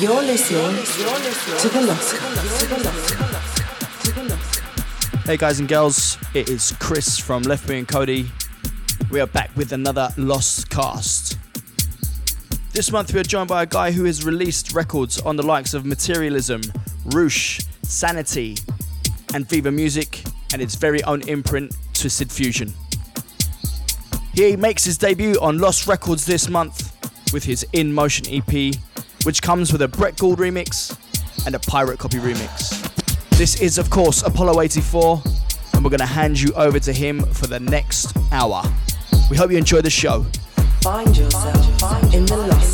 You're listening to the Lost Hey guys and girls, it is Chris from Left Me and Cody. We are back with another Lost Cast. This month we are joined by a guy who has released records on the likes of Materialism, Roosh, Sanity, and Viva Music, and its very own imprint, Twisted Fusion. He makes his debut on Lost Records this month with his In Motion EP, which comes with a Brett Gould remix and a Pirate Copy remix. This is, of course, Apollo 84, and we're going to hand you over to him for the next hour. We hope you enjoy the show. Find yourself in the Lost